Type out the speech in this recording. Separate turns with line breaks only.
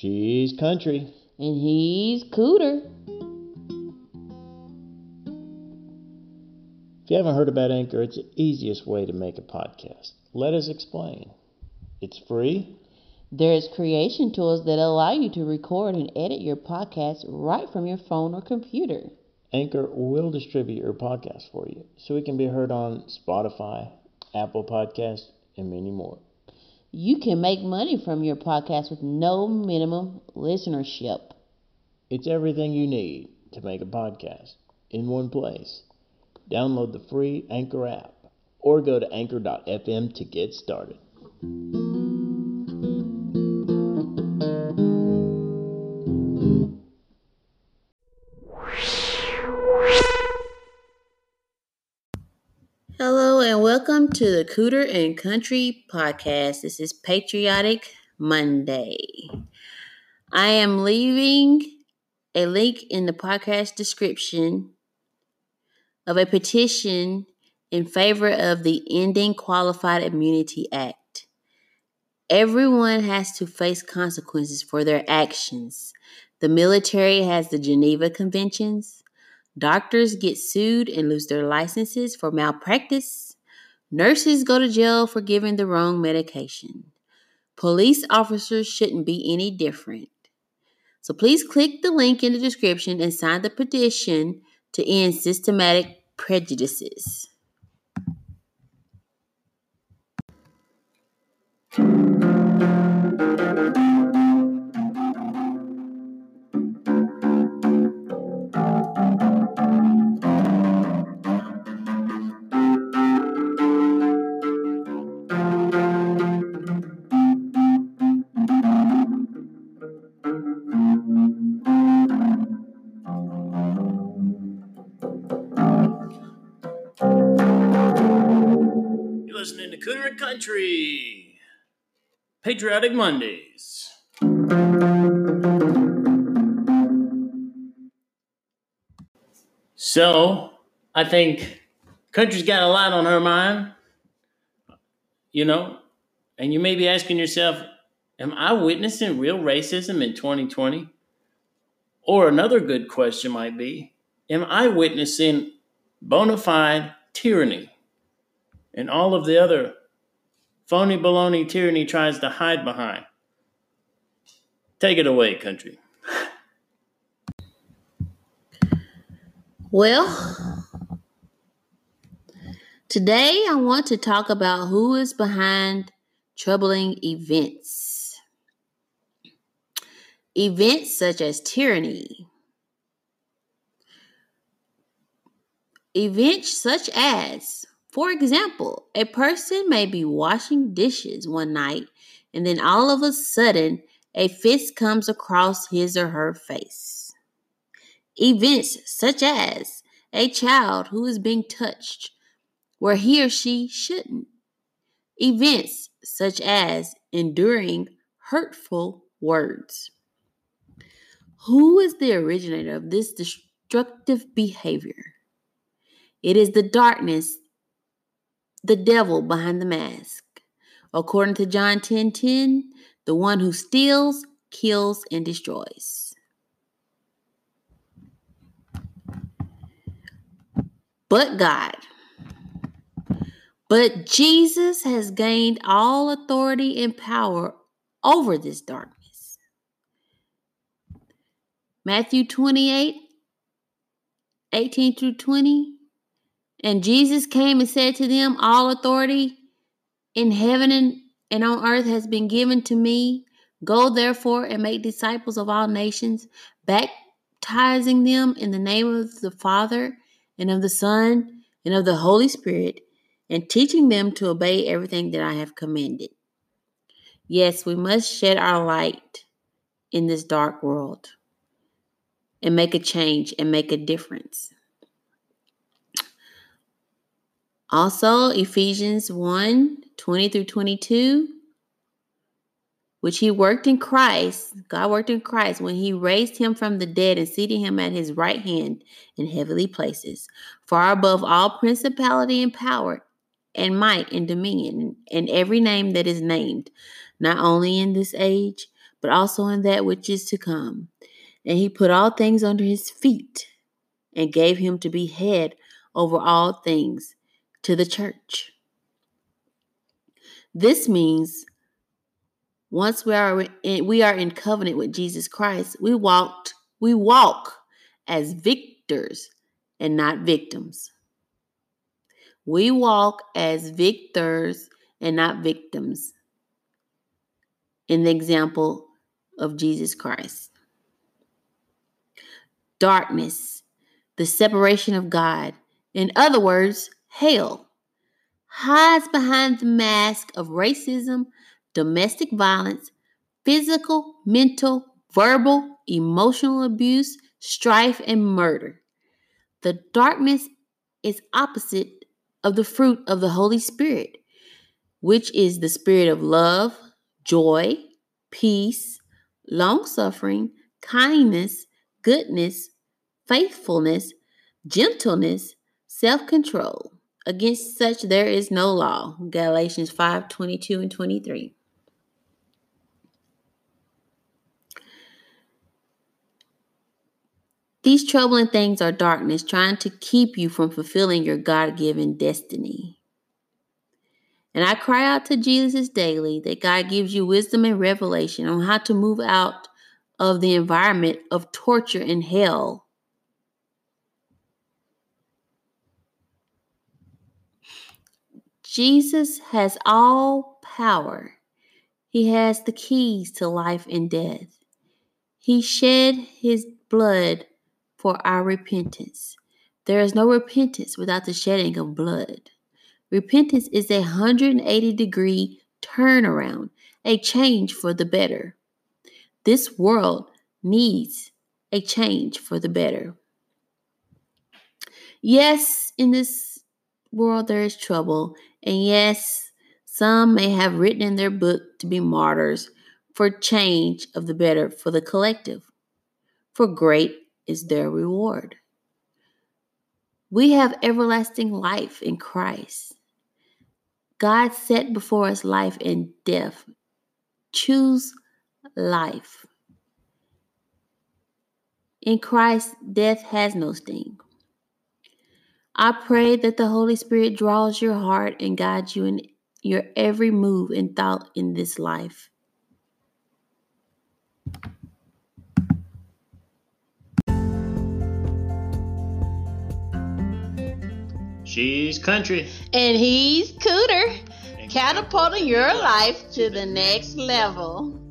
She's country.
And he's cooter.
If you haven't heard about Anchor, it's the easiest way to make a podcast. Let us explain. It's free.
There's creation tools that allow you to record and edit your podcast right from your phone or computer.
Anchor will distribute your podcast for you so it can be heard on Spotify, Apple Podcasts, and many more.
You can make money from your podcast with no minimum listenership.
It's everything you need to make a podcast in one place. Download the free Anchor app or go to anchor.fm to get started.
Welcome to the Cooter and Country podcast. This is Patriotic Monday. I am leaving a link in the podcast description of a petition in favor of the Ending Qualified Immunity Act. Everyone has to face consequences for their actions. The military has the Geneva Conventions. Doctors get sued and lose their licenses for malpractice. Nurses go to jail for giving the wrong medication. Police officers shouldn't be any different. So please click the link in the description and sign the petition to end systematic prejudices.
Cooter and Country. Patriotic Mondays. So, I think country's got a lot on her mind, you know, and you may be asking yourself, am I witnessing real racism in 2020? Or another good question might be, am I witnessing bona fide tyranny and all of the other phony baloney tyranny tries to hide behind? Take it away, country.
Well, today I want to talk about who is behind troubling events. Events such as tyranny. Events such as, for example, a person may be washing dishes one night and then all of a sudden a fist comes across his or her face. Events such as a child who is being touched where he or she shouldn't. Events such as enduring hurtful words. Who is the originator of this destructive behavior? It is the darkness, the devil behind the mask. According to John 10 10, the one who steals, kills, and destroys. But God. But Jesus has gained all authority and power over this darkness. Matthew 28 18 through 20. And Jesus came and said to them, All authority in heaven and, and on earth has been given to me. Go therefore and make disciples of all nations, baptizing them in the name of the Father and of the Son and of the Holy Spirit, and teaching them to obey everything that I have commanded. Yes, we must shed our light in this dark world and make a change and make a difference. Also, Ephesians 1 20 through 22, which he worked in Christ, God worked in Christ when he raised him from the dead and seated him at his right hand in heavenly places, far above all principality and power and might and dominion and every name that is named, not only in this age, but also in that which is to come. And he put all things under his feet and gave him to be head over all things to the church. This means once we are in, we are in covenant with Jesus Christ, we walked we walk as victors and not victims. We walk as victors and not victims. In the example of Jesus Christ. Darkness, the separation of God, in other words, hell, hides behind the mask of racism, domestic violence, physical, mental, verbal, emotional abuse, strife, and murder. The darkness is opposite of the fruit of the Holy Spirit, which is the spirit of love, joy, peace, long suffering, kindness, goodness, faithfulness, gentleness, self control. Against such there is no law. Galatians 5 22 and 23. These troubling things are darkness trying to keep you from fulfilling your God given destiny. And I cry out to Jesus daily that God gives you wisdom and revelation on how to move out of the environment of torture and hell. Jesus has all power. He has the keys to life and death. He shed his blood for our repentance. There is no repentance without the shedding of blood. Repentance is a 180 degree turnaround, a change for the better. This world needs a change for the better. Yes, in this world there is trouble, and yes, some may have written in their book to be martyrs for change of the better for the collective. For great is their reward. We have everlasting life in Christ. God set before us life and death. Choose life. In Christ, death has no sting. I pray that the Holy Spirit draws your heart and guides you in your every move and thought in this life.
She's country.
And he's cooter, catapulting your life to the next level.